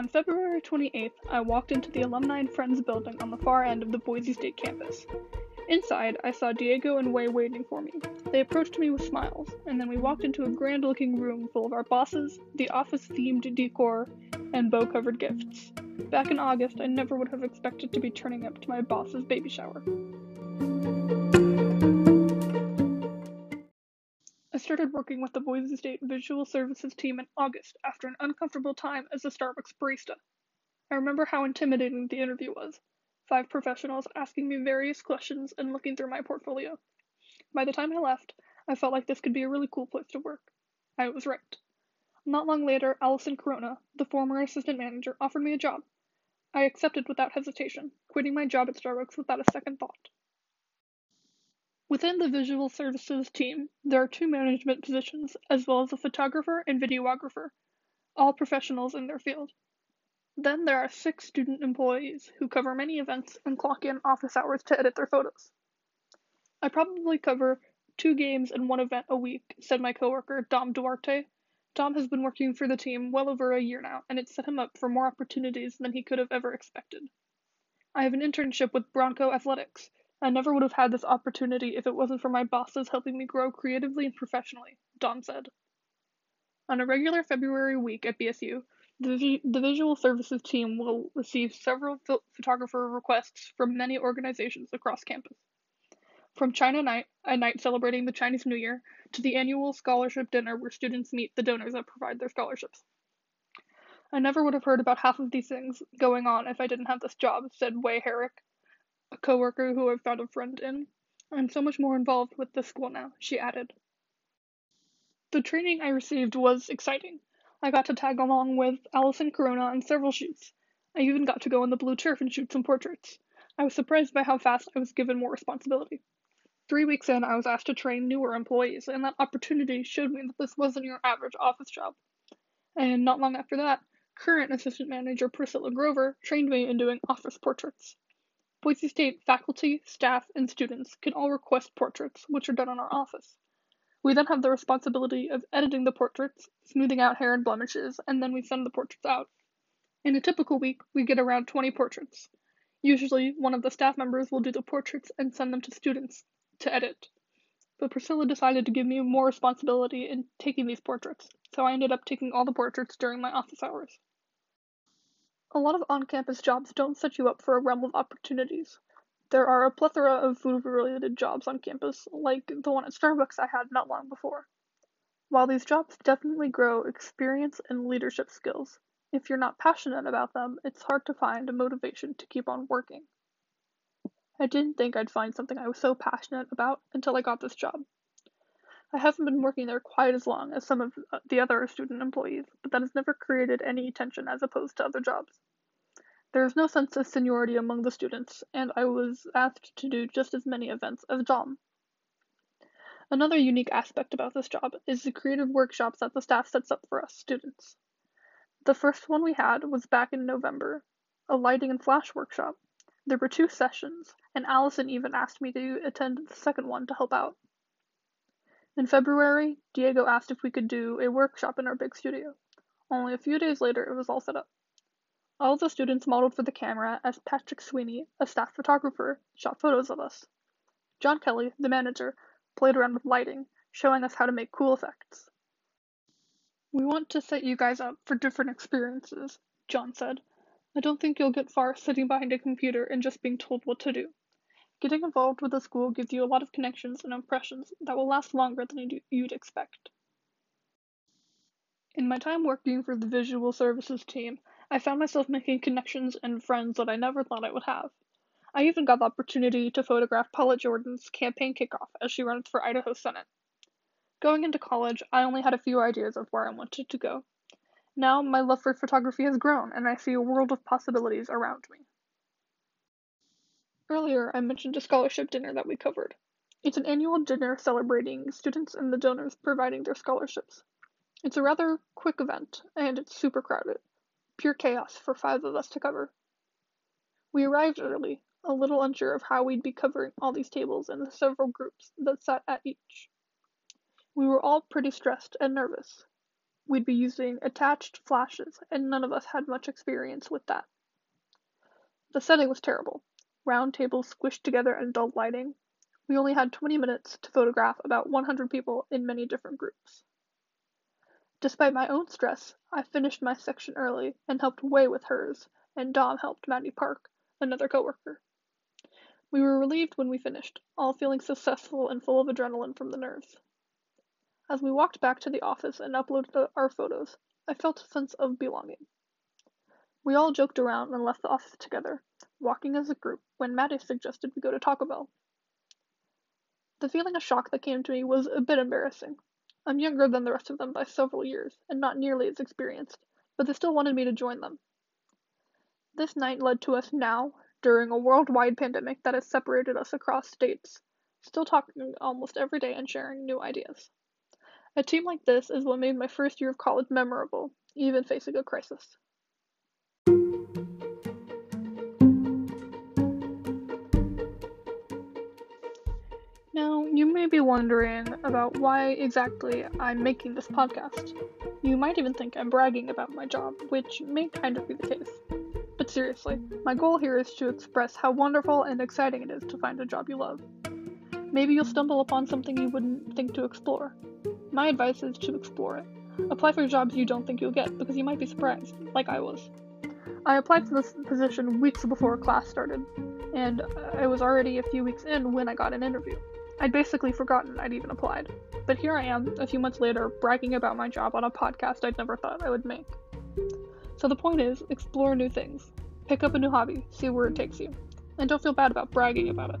On February 28th, I walked into the Alumni and Friends building on the far end of the Boise State campus. Inside, I saw Diego and Wei waiting for me. They approached me with smiles, and then we walked into a grand looking room full of our bosses, the office themed decor, and bow covered gifts. Back in August, I never would have expected to be turning up to my boss's baby shower. Started working with the Boise State Visual Services team in August after an uncomfortable time as a Starbucks barista. I remember how intimidating the interview was five professionals asking me various questions and looking through my portfolio. By the time I left, I felt like this could be a really cool place to work. I was right. Not long later, Allison Corona, the former assistant manager, offered me a job. I accepted without hesitation, quitting my job at Starbucks without a second thought. Within the visual services team, there are two management positions, as well as a photographer and videographer, all professionals in their field. Then there are six student employees who cover many events and clock in office hours to edit their photos. I probably cover two games and one event a week, said my coworker, Dom Duarte. Dom has been working for the team well over a year now, and it's set him up for more opportunities than he could have ever expected. I have an internship with Bronco Athletics, I never would have had this opportunity if it wasn't for my bosses helping me grow creatively and professionally, Dom said. On a regular February week at BSU, the, the visual services team will receive several photographer requests from many organizations across campus. From China Night, a night celebrating the Chinese New Year, to the annual scholarship dinner where students meet the donors that provide their scholarships. I never would have heard about half of these things going on if I didn't have this job, said Wei Herrick, a coworker who I've found a friend in. I'm so much more involved with the school now, she added. The training I received was exciting. I got to tag along with Allison Corona on several shoots. I even got to go on the blue turf and shoot some portraits. I was surprised by how fast I was given more responsibility. Three weeks in, I was asked to train newer employees, and that opportunity showed me that this wasn't your average office job. And not long after that, current assistant manager Priscilla Grover trained me in doing office portraits. Boise State faculty, staff, and students can all request portraits, which are done in our office. We then have the responsibility of editing the portraits, smoothing out hair and blemishes, and then we send the portraits out. In a typical week, we get around 20 portraits. Usually, one of the staff members will do the portraits and send them to students to edit. But Priscilla decided to give me more responsibility in taking these portraits, so I ended up taking all the portraits during my office hours. A lot of on campus jobs don't set you up for a realm of opportunities. There are a plethora of food related jobs on campus, like the one at Starbucks I had not long before. While these jobs definitely grow experience and leadership skills, if you're not passionate about them, it's hard to find a motivation to keep on working. I didn't think I'd find something I was so passionate about until I got this job. I haven't been working there quite as long as some of the other student employees, but that has never created any tension as opposed to other jobs. There is no sense of seniority among the students, and I was asked to do just as many events as Dom. Another unique aspect about this job is the creative workshops that the staff sets up for us students. The first one we had was back in November, a lighting and flash workshop. There were two sessions, and Allison even asked me to attend the second one to help out. In February, Diego asked if we could do a workshop in our big studio. Only a few days later, it was all set up. All the students modeled for the camera as Patrick Sweeney, a staff photographer, shot photos of us. John Kelly, the manager, played around with lighting, showing us how to make cool effects. We want to set you guys up for different experiences, John said. I don't think you'll get far sitting behind a computer and just being told what to do. Getting involved with a school gives you a lot of connections and impressions that will last longer than you'd expect. In my time working for the visual services team, I found myself making connections and friends that I never thought I would have. I even got the opportunity to photograph Paula Jordan's campaign kickoff as she runs for Idaho Senate. Going into college, I only had a few ideas of where I wanted to go. Now, my love for photography has grown, and I see a world of possibilities around me. Earlier, I mentioned a scholarship dinner that we covered. It's an annual dinner celebrating students and the donors providing their scholarships. It's a rather quick event, and it's super crowded. Pure chaos for five of us to cover. We arrived early, a little unsure of how we'd be covering all these tables and the several groups that sat at each. We were all pretty stressed and nervous. we'd be using attached flashes, and none of us had much experience with that. The setting was terrible round tables squished together and dull lighting. We only had 20 minutes to photograph about 100 people in many different groups. Despite my own stress, I finished my section early and helped Wei with hers, and Dom helped Maddie Park, another coworker. We were relieved when we finished, all feeling successful and full of adrenaline from the nerves. As we walked back to the office and uploaded our photos, I felt a sense of belonging. We all joked around and left the office together, walking as a group, when Maddie suggested we go to Taco Bell. The feeling of shock that came to me was a bit embarrassing. I'm younger than the rest of them by several years, and not nearly as experienced, but they still wanted me to join them. This night led to us now, during a worldwide pandemic that has separated us across states, still talking almost every day and sharing new ideas. A team like this is what made my first year of college memorable, even facing a crisis. May be wondering about why exactly I'm making this podcast. You might even think I'm bragging about my job, which may kind of be the case. But seriously, my goal here is to express how wonderful and exciting it is to find a job you love. Maybe you'll stumble upon something you wouldn't think to explore. My advice is to explore it. Apply for jobs you don't think you'll get because you might be surprised, like I was. I applied for this position weeks before class started, and I was already a few weeks in when I got an interview. I'd basically forgotten I'd even applied. But here I am, a few months later, bragging about my job on a podcast I'd never thought I would make. So the point is, explore new things. Pick up a new hobby, see where it takes you. And don't feel bad about bragging about it.